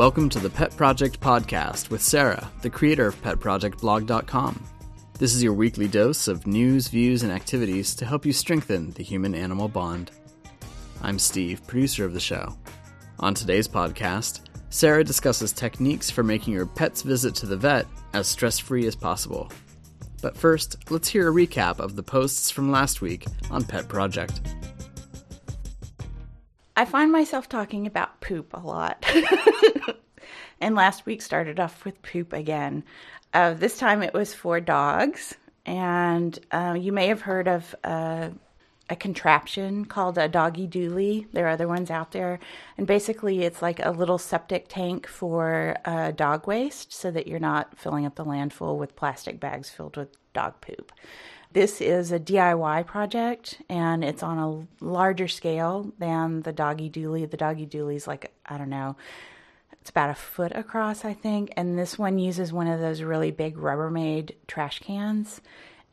Welcome to the Pet Project Podcast with Sarah, the creator of PetProjectBlog.com. This is your weekly dose of news, views, and activities to help you strengthen the human animal bond. I'm Steve, producer of the show. On today's podcast, Sarah discusses techniques for making your pet's visit to the vet as stress free as possible. But first, let's hear a recap of the posts from last week on Pet Project. I find myself talking about poop a lot. and last week started off with poop again. Uh, this time it was for dogs. And uh, you may have heard of uh, a contraption called a Doggie Dooley. There are other ones out there. And basically, it's like a little septic tank for uh, dog waste so that you're not filling up the landfill with plastic bags filled with dog poop. This is a DIY project and it's on a larger scale than the Doggie Dooley. The Doggie Dooley is like, I don't know, it's about a foot across, I think. And this one uses one of those really big Rubbermaid trash cans.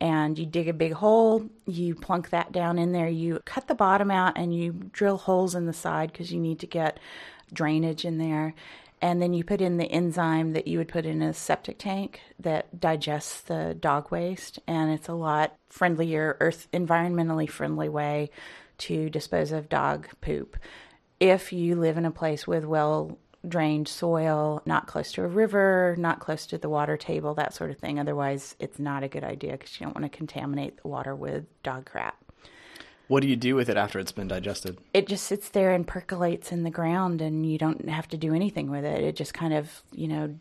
And you dig a big hole, you plunk that down in there, you cut the bottom out, and you drill holes in the side because you need to get drainage in there and then you put in the enzyme that you would put in a septic tank that digests the dog waste. And it's a lot friendlier earth environmentally friendly way to dispose of dog poop. If you live in a place with well drained soil not close to a river not close to the water table that sort of thing. Otherwise it's not a good idea because you don't want to contaminate the water with dog crap what do you do with it after it's been digested? It just sits there and percolates in the ground, and you don't have to do anything with it. It just kind of, you know,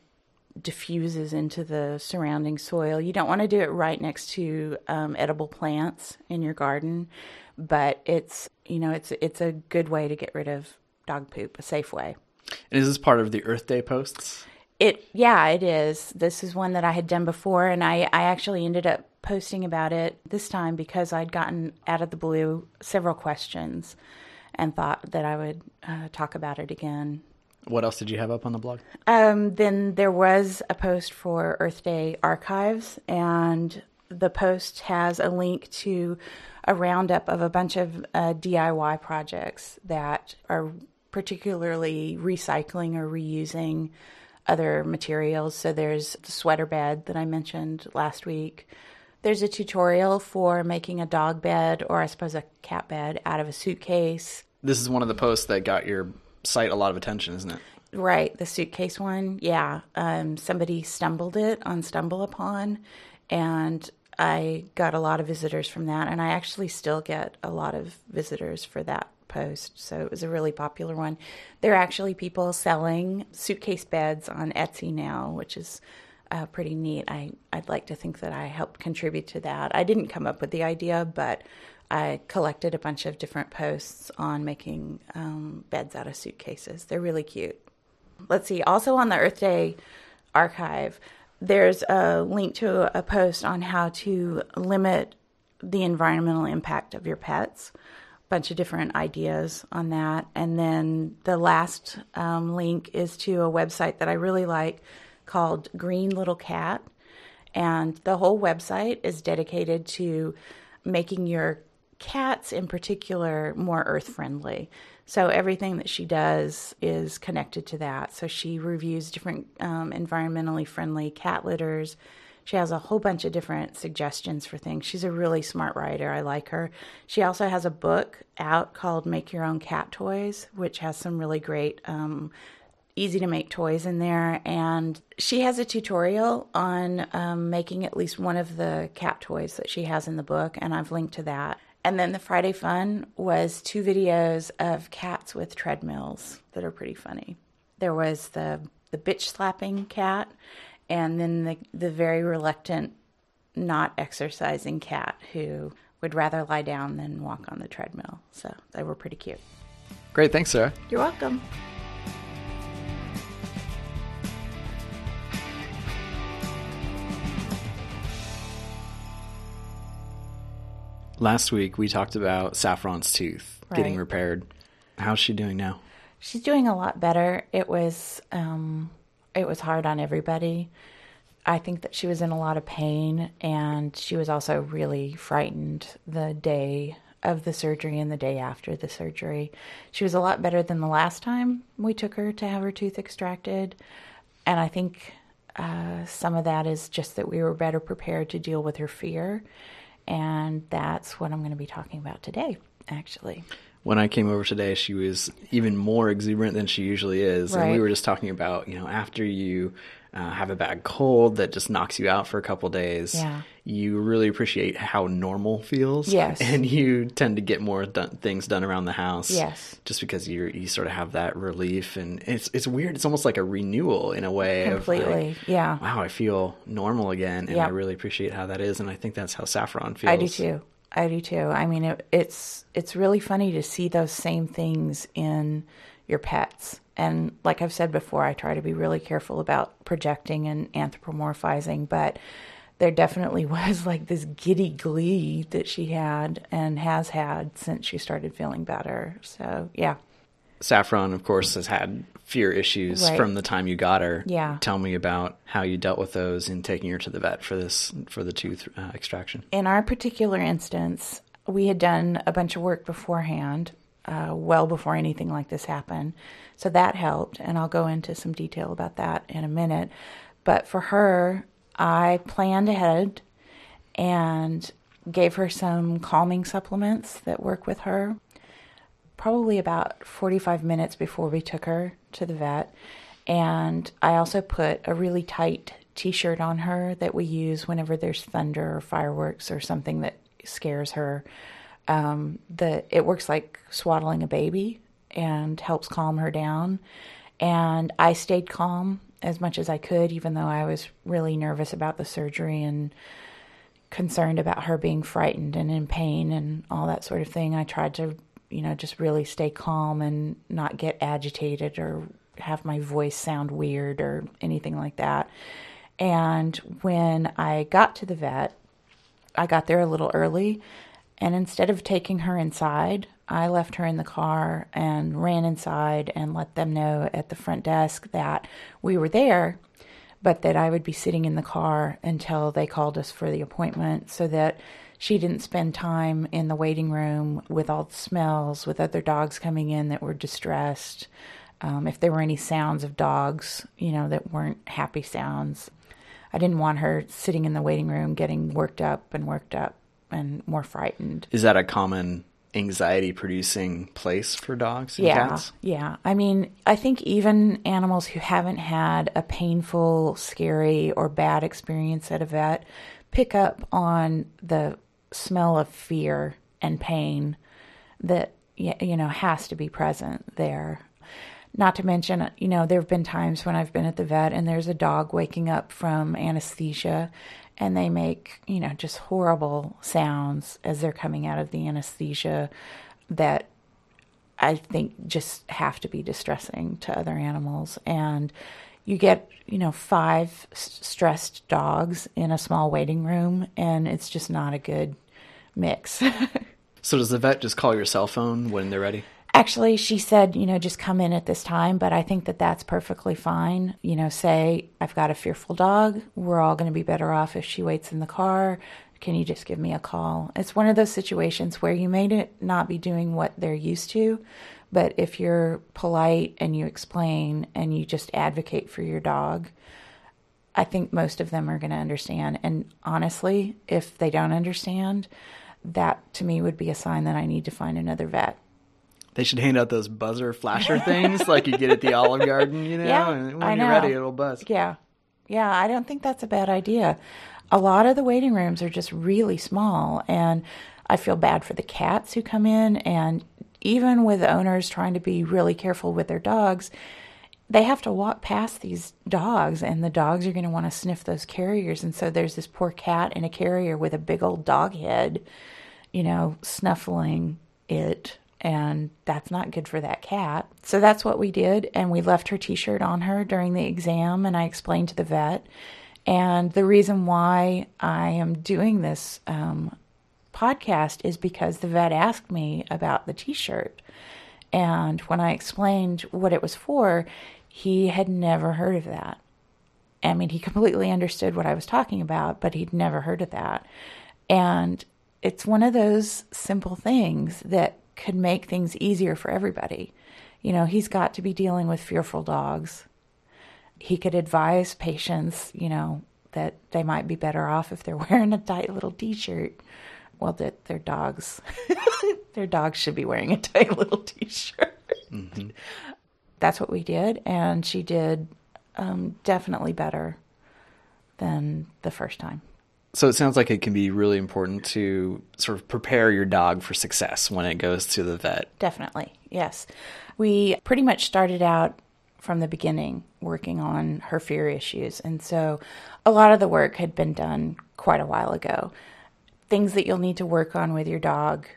diffuses into the surrounding soil. You don't want to do it right next to um, edible plants in your garden, but it's, you know, it's it's a good way to get rid of dog poop, a safe way. And is this part of the Earth Day posts? It yeah, it is. This is one that I had done before, and I I actually ended up posting about it this time because I'd gotten out of the blue several questions, and thought that I would uh, talk about it again. What else did you have up on the blog? Um, then there was a post for Earth Day archives, and the post has a link to a roundup of a bunch of uh, DIY projects that are particularly recycling or reusing other materials. So there's the sweater bed that I mentioned last week. There's a tutorial for making a dog bed or I suppose a cat bed out of a suitcase. This is one of the posts that got your site a lot of attention, isn't it? Right, the suitcase one. Yeah. Um, somebody stumbled it on StumbleUpon, and I got a lot of visitors from that. And I actually still get a lot of visitors for that post. So it was a really popular one. There are actually people selling suitcase beds on Etsy now, which is uh, pretty neat. I, I'd like to think that I helped contribute to that. I didn't come up with the idea, but I collected a bunch of different posts on making um, beds out of suitcases. They're really cute. Let's see. Also on the Earth Day archive, there's a link to a post on how to limit the environmental impact of your pets bunch of different ideas on that. And then the last um, link is to a website that I really like called Green Little Cat. And the whole website is dedicated to making your cats in particular more earth friendly. So everything that she does is connected to that. So she reviews different um, environmentally friendly cat litters she has a whole bunch of different suggestions for things. She's a really smart writer. I like her. She also has a book out called Make Your Own Cat Toys, which has some really great, um, easy to make toys in there. And she has a tutorial on um, making at least one of the cat toys that she has in the book, and I've linked to that. And then the Friday Fun was two videos of cats with treadmills that are pretty funny. There was the the bitch slapping cat and then the the very reluctant not exercising cat who would rather lie down than walk on the treadmill. So they were pretty cute. Great, thanks, Sarah. You're welcome. Last week we talked about Saffron's tooth right. getting repaired. How's she doing now? She's doing a lot better. It was um, it was hard on everybody. I think that she was in a lot of pain and she was also really frightened the day of the surgery and the day after the surgery. She was a lot better than the last time we took her to have her tooth extracted. And I think uh, some of that is just that we were better prepared to deal with her fear. And that's what I'm going to be talking about today, actually when I came over today, she was even more exuberant than she usually is. Right. And we were just talking about, you know, after you uh, have a bad cold that just knocks you out for a couple days, yeah. You really appreciate how normal feels. Yes. And you tend to get more done, things done around the house. Yes. Just because you you sort of have that relief. And it's, it's weird. It's almost like a renewal in a way. Completely. Like, yeah. Wow, I feel normal again. And yep. I really appreciate how that is. And I think that's how Saffron feels. I do too. I do too. I mean, it, it's it's really funny to see those same things in your pets. And like I've said before, I try to be really careful about projecting and anthropomorphizing, but there definitely was like this giddy glee that she had and has had since she started feeling better. So, yeah. Saffron, of course, has had fear issues right. from the time you got her. Yeah. Tell me about how you dealt with those in taking her to the vet for this for the tooth uh, extraction. In our particular instance, we had done a bunch of work beforehand, uh, well before anything like this happened. So that helped, and I'll go into some detail about that in a minute. But for her, I planned ahead and gave her some calming supplements that work with her probably about 45 minutes before we took her to the vet. And I also put a really tight t shirt on her that we use whenever there's thunder or fireworks or something that scares her. Um, the it works like swaddling a baby and helps calm her down. And I stayed calm as much as I could, even though I was really nervous about the surgery and concerned about her being frightened and in pain and all that sort of thing. I tried to you know, just really stay calm and not get agitated or have my voice sound weird or anything like that. And when I got to the vet, I got there a little early. And instead of taking her inside, I left her in the car and ran inside and let them know at the front desk that we were there, but that I would be sitting in the car until they called us for the appointment so that she didn't spend time in the waiting room with all the smells, with other dogs coming in that were distressed. Um, if there were any sounds of dogs, you know, that weren't happy sounds, I didn't want her sitting in the waiting room getting worked up and worked up and more frightened. Is that a common anxiety producing place for dogs and yeah, cats? Yeah. I mean, I think even animals who haven't had a painful, scary, or bad experience at a vet pick up on the smell of fear and pain that you know has to be present there. Not to mention, you know, there have been times when I've been at the vet and there's a dog waking up from anesthesia and they make, you know, just horrible sounds as they're coming out of the anesthesia that I think just have to be distressing to other animals. And you get, you know, five stressed dogs in a small waiting room, and it's just not a good mix. so does the vet just call your cell phone when they're ready? Actually, she said, you know, just come in at this time, but I think that that's perfectly fine. You know, say, I've got a fearful dog. We're all going to be better off if she waits in the car. Can you just give me a call? It's one of those situations where you may not be doing what they're used to, but if you're polite and you explain and you just advocate for your dog, I think most of them are going to understand. And honestly, if they don't understand, that to me would be a sign that I need to find another vet. They should hand out those buzzer flasher things like you get at the Olive Garden, you know, yeah, and when you're ready, it'll buzz. Yeah. Yeah, I don't think that's a bad idea. A lot of the waiting rooms are just really small, and I feel bad for the cats who come in. And even with owners trying to be really careful with their dogs, they have to walk past these dogs, and the dogs are going to want to sniff those carriers. And so there's this poor cat in a carrier with a big old dog head, you know, snuffling it. And that's not good for that cat. So that's what we did. And we left her t shirt on her during the exam. And I explained to the vet. And the reason why I am doing this um, podcast is because the vet asked me about the t shirt. And when I explained what it was for, he had never heard of that. I mean, he completely understood what I was talking about, but he'd never heard of that. And it's one of those simple things that could make things easier for everybody. You know, he's got to be dealing with fearful dogs. He could advise patients, you know, that they might be better off if they're wearing a tight little t-shirt. Well, that their dogs, their dogs should be wearing a tight little t-shirt. Mm-hmm. That's what we did, and she did um, definitely better than the first time. So it sounds like it can be really important to sort of prepare your dog for success when it goes to the vet. Definitely, yes. We pretty much started out from the beginning working on her fear issues. And so a lot of the work had been done quite a while ago. Things that you'll need to work on with your dog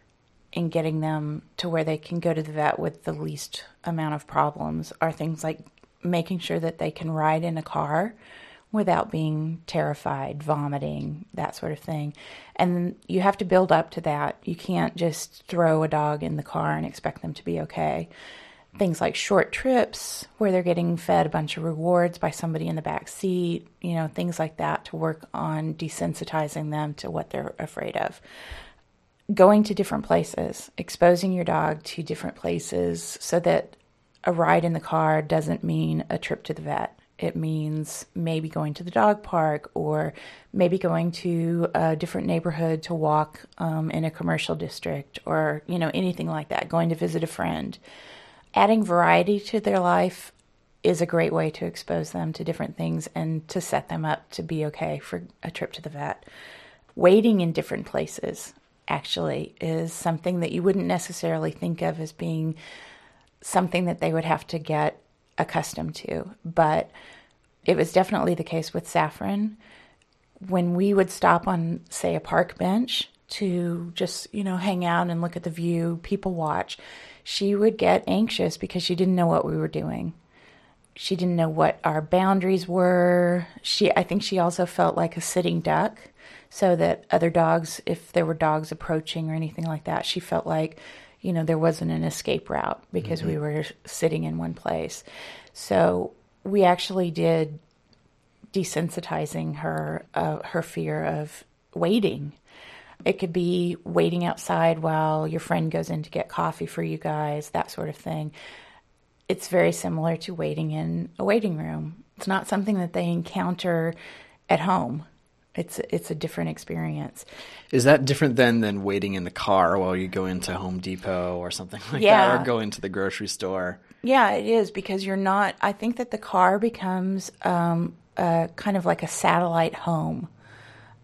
in getting them to where they can go to the vet with the least amount of problems are things like making sure that they can ride in a car without being terrified, vomiting, that sort of thing. And you have to build up to that. You can't just throw a dog in the car and expect them to be okay. Things like short trips where they're getting fed a bunch of rewards by somebody in the back seat, you know, things like that to work on desensitizing them to what they're afraid of. Going to different places, exposing your dog to different places so that a ride in the car doesn't mean a trip to the vet it means maybe going to the dog park or maybe going to a different neighborhood to walk um, in a commercial district or, you know, anything like that, going to visit a friend. Adding variety to their life is a great way to expose them to different things and to set them up to be okay for a trip to the vet. Waiting in different places actually is something that you wouldn't necessarily think of as being something that they would have to get accustomed to. But it was definitely the case with Saffron. When we would stop on, say, a park bench to just, you know, hang out and look at the view, people watch, she would get anxious because she didn't know what we were doing. She didn't know what our boundaries were. She I think she also felt like a sitting duck so that other dogs if there were dogs approaching or anything like that, she felt like you know, there wasn't an escape route because mm-hmm. we were sitting in one place. So we actually did desensitizing her uh, her fear of waiting. It could be waiting outside while your friend goes in to get coffee for you guys, that sort of thing. It's very similar to waiting in a waiting room. It's not something that they encounter at home it's it's a different experience. Is that different than than waiting in the car while you go into Home Depot or something like yeah. that, or go into the grocery store? Yeah, it is because you're not. I think that the car becomes um, kind of like a satellite home.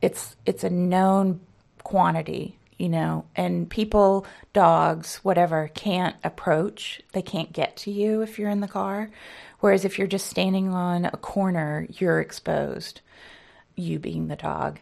It's it's a known quantity, you know, and people, dogs, whatever, can't approach. They can't get to you if you're in the car. Whereas if you're just standing on a corner, you're exposed you being the dog.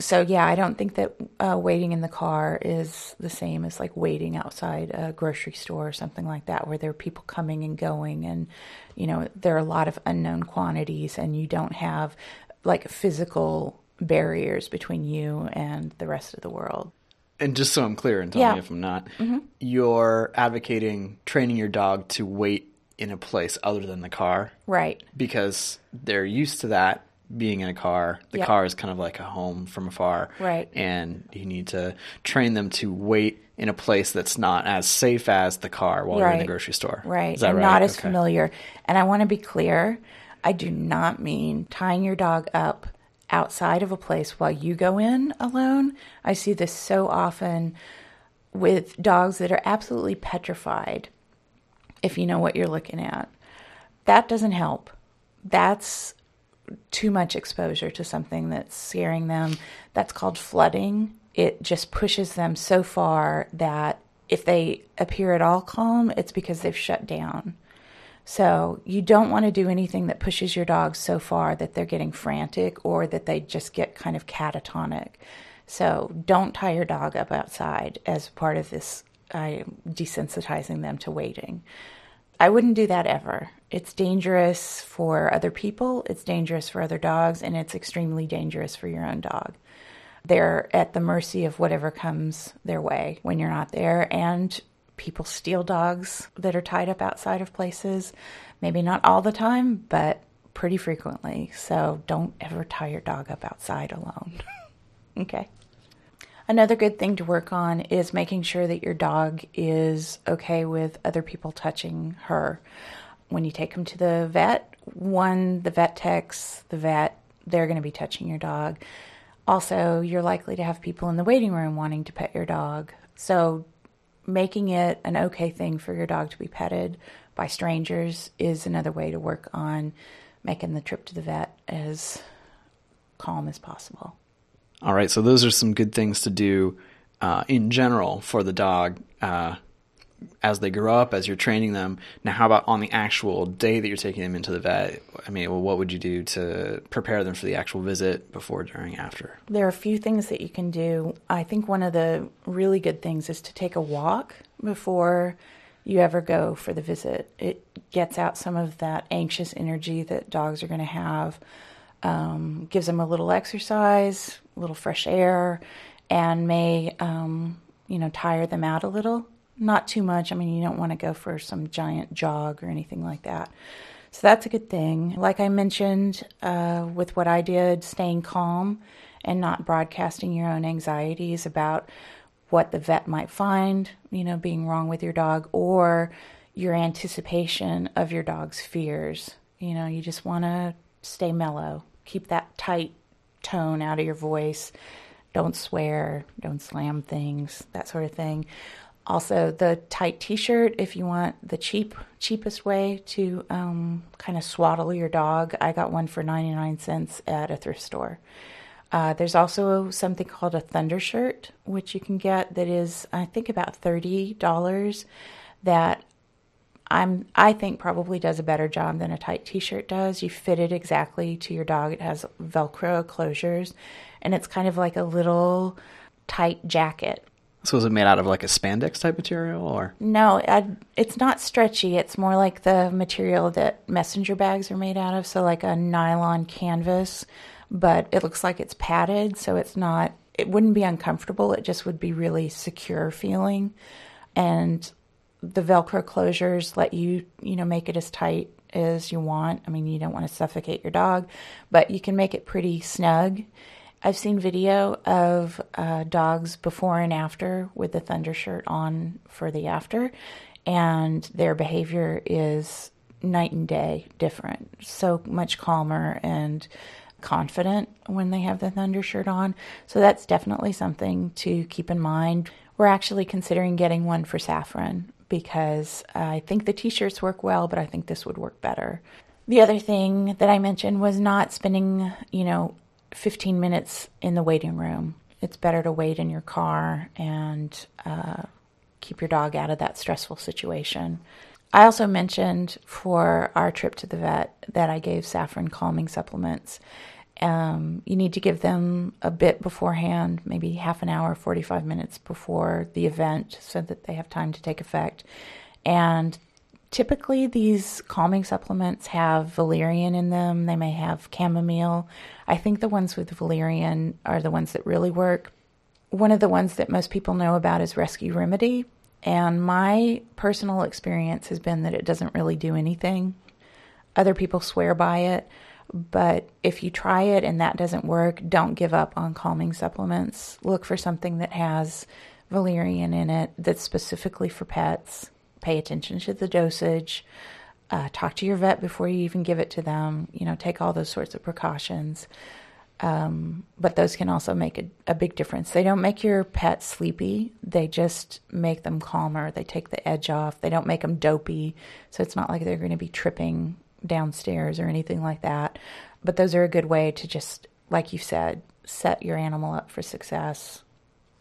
So yeah, I don't think that uh, waiting in the car is the same as like waiting outside a grocery store or something like that, where there are people coming and going, and you know there are a lot of unknown quantities, and you don't have like physical barriers between you and the rest of the world. And just so I'm clear, and tell yeah. me if I'm not, mm-hmm. you're advocating training your dog to wait in a place other than the car, right? Because they're used to that being in a car. The yep. car is kind of like a home from afar. Right. And you need to train them to wait in a place that's not as safe as the car while right. you're in the grocery store. Right. Is that and right? not as okay. familiar. And I want to be clear I do not mean tying your dog up outside of a place while you go in alone. I see this so often with dogs that are absolutely petrified, if you know what you're looking at. That doesn't help. That's too much exposure to something that's scaring them. That's called flooding. It just pushes them so far that if they appear at all calm, it's because they've shut down. So you don't want to do anything that pushes your dog so far that they're getting frantic or that they just get kind of catatonic. So don't tie your dog up outside as part of this uh, desensitizing them to waiting. I wouldn't do that ever. It's dangerous for other people, it's dangerous for other dogs, and it's extremely dangerous for your own dog. They're at the mercy of whatever comes their way when you're not there, and people steal dogs that are tied up outside of places. Maybe not all the time, but pretty frequently. So don't ever tie your dog up outside alone. okay. Another good thing to work on is making sure that your dog is okay with other people touching her. When you take them to the vet, one, the vet techs, the vet, they're going to be touching your dog. Also, you're likely to have people in the waiting room wanting to pet your dog. So, making it an okay thing for your dog to be petted by strangers is another way to work on making the trip to the vet as calm as possible. All right, so those are some good things to do uh, in general for the dog uh, as they grow up, as you're training them. Now, how about on the actual day that you're taking them into the vet? I mean, well, what would you do to prepare them for the actual visit before, during, after? There are a few things that you can do. I think one of the really good things is to take a walk before you ever go for the visit. It gets out some of that anxious energy that dogs are going to have um, gives them a little exercise, a little fresh air, and may um, you know tire them out a little. Not too much. I mean, you don't want to go for some giant jog or anything like that. So that's a good thing. Like I mentioned uh, with what I did, staying calm and not broadcasting your own anxieties about what the vet might find, you know, being wrong with your dog or your anticipation of your dog's fears. You know, you just want to stay mellow. Keep that tight tone out of your voice. Don't swear, don't slam things, that sort of thing. Also, the tight T-shirt if you want the cheap, cheapest way to um, kind of swaddle your dog. I got one for ninety nine cents at a thrift store. Uh, there's also something called a ThunderShirt, which you can get that is, I think, about thirty dollars. That I'm I think probably does a better job than a tight t-shirt does. You fit it exactly to your dog. It has velcro closures and it's kind of like a little tight jacket. So is it made out of like a spandex type material or? No, I, it's not stretchy. It's more like the material that messenger bags are made out of, so like a nylon canvas, but it looks like it's padded, so it's not it wouldn't be uncomfortable. It just would be really secure feeling. And the Velcro closures let you, you know, make it as tight as you want. I mean, you don't want to suffocate your dog, but you can make it pretty snug. I've seen video of uh, dogs before and after with the ThunderShirt on for the after, and their behavior is night and day different. So much calmer and confident when they have the ThunderShirt on. So that's definitely something to keep in mind. We're actually considering getting one for Saffron because I think the t shirts work well, but I think this would work better. The other thing that I mentioned was not spending, you know, 15 minutes in the waiting room. It's better to wait in your car and uh, keep your dog out of that stressful situation. I also mentioned for our trip to the vet that I gave Saffron calming supplements. Um, you need to give them a bit beforehand, maybe half an hour, 45 minutes before the event, so that they have time to take effect. And typically, these calming supplements have valerian in them, they may have chamomile. I think the ones with valerian are the ones that really work. One of the ones that most people know about is Rescue Remedy. And my personal experience has been that it doesn't really do anything. Other people swear by it. But if you try it and that doesn't work, don't give up on calming supplements. Look for something that has valerian in it that's specifically for pets. Pay attention to the dosage. Uh, talk to your vet before you even give it to them. You know, take all those sorts of precautions. Um, but those can also make a, a, big difference. They don't make your pet sleepy, they just make them calmer. They take the edge off. They don't make them dopey. So it's not like they're going to be tripping downstairs or anything like that. But those are a good way to just, like you said, set your animal up for success.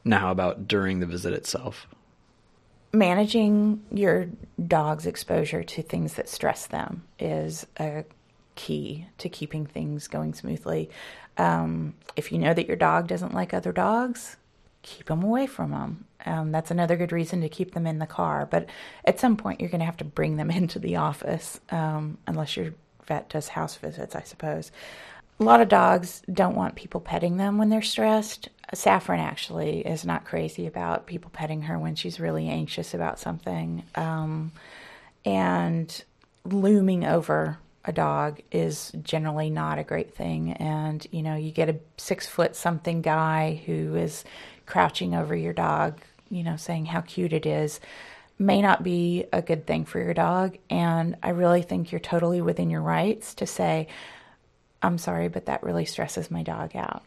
Now, how about during the visit itself? Managing your dog's exposure to things that stress them is a key to keeping things going smoothly. Um, if you know that your dog doesn't like other dogs, keep them away from them. Um, that's another good reason to keep them in the car. But at some point, you're going to have to bring them into the office, um, unless your vet does house visits, I suppose. A lot of dogs don't want people petting them when they're stressed. Saffron actually is not crazy about people petting her when she's really anxious about something. Um, and looming over a dog is generally not a great thing. And, you know, you get a six foot something guy who is crouching over your dog, you know, saying how cute it is, may not be a good thing for your dog. And I really think you're totally within your rights to say, I'm sorry, but that really stresses my dog out.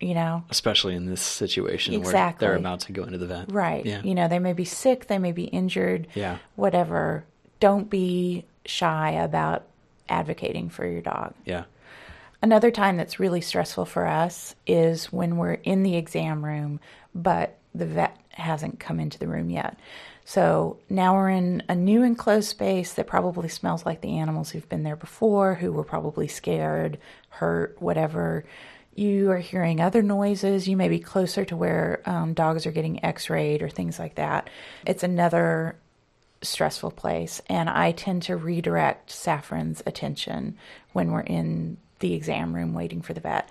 You know? Especially in this situation exactly. where they're about to go into the vet. Right. Yeah. You know, they may be sick, they may be injured, Yeah. whatever. Don't be shy about advocating for your dog. Yeah. Another time that's really stressful for us is when we're in the exam room, but the vet hasn't come into the room yet. So now we're in a new enclosed space that probably smells like the animals who've been there before, who were probably scared, hurt, whatever. You are hearing other noises. You may be closer to where um, dogs are getting x rayed or things like that. It's another stressful place. And I tend to redirect Saffron's attention when we're in the exam room waiting for the vet.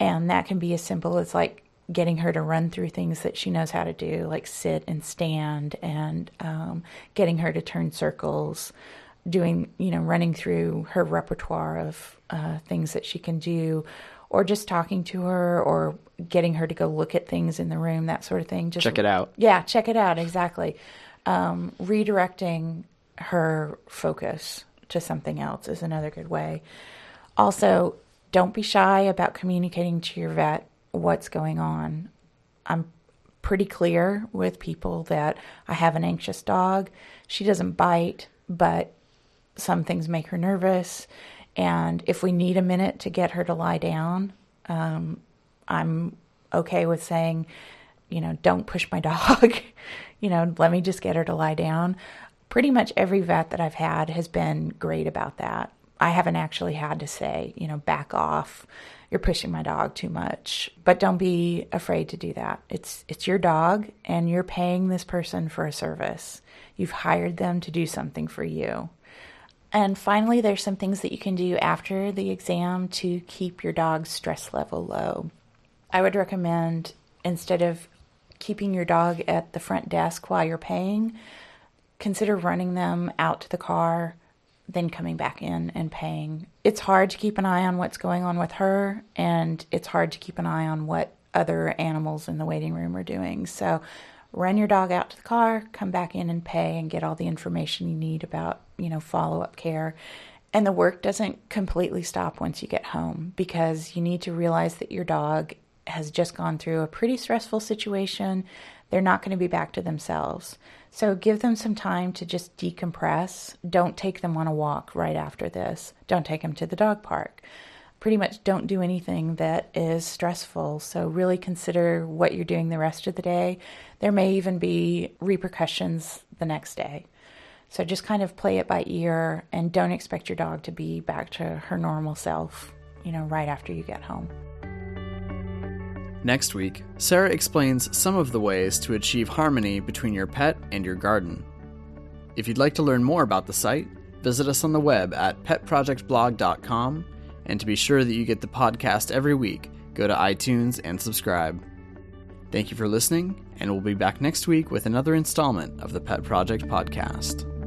And that can be as simple as like getting her to run through things that she knows how to do, like sit and stand, and um, getting her to turn circles, doing, you know, running through her repertoire of uh, things that she can do, or just talking to her, or getting her to go look at things in the room, that sort of thing. Just Check it out. Yeah, check it out, exactly. Um, redirecting her focus to something else is another good way. Also, don't be shy about communicating to your vet what's going on. I'm pretty clear with people that I have an anxious dog. She doesn't bite, but some things make her nervous. And if we need a minute to get her to lie down, um, I'm okay with saying, you know, don't push my dog. you know, let me just get her to lie down. Pretty much every vet that I've had has been great about that. I haven't actually had to say, you know, back off. You're pushing my dog too much. But don't be afraid to do that. It's it's your dog and you're paying this person for a service. You've hired them to do something for you. And finally, there's some things that you can do after the exam to keep your dog's stress level low. I would recommend instead of keeping your dog at the front desk while you're paying, consider running them out to the car, then coming back in and paying. It's hard to keep an eye on what's going on with her, and it's hard to keep an eye on what other animals in the waiting room are doing. So, run your dog out to the car, come back in and pay, and get all the information you need about, you know, follow up care. And the work doesn't completely stop once you get home because you need to realize that your dog has just gone through a pretty stressful situation. They're not going to be back to themselves. So give them some time to just decompress. Don't take them on a walk right after this. Don't take them to the dog park. Pretty much don't do anything that is stressful. So really consider what you're doing the rest of the day. There may even be repercussions the next day. So just kind of play it by ear and don't expect your dog to be back to her normal self, you know, right after you get home. Next week, Sarah explains some of the ways to achieve harmony between your pet and your garden. If you'd like to learn more about the site, visit us on the web at petprojectblog.com, and to be sure that you get the podcast every week, go to iTunes and subscribe. Thank you for listening, and we'll be back next week with another installment of the Pet Project Podcast.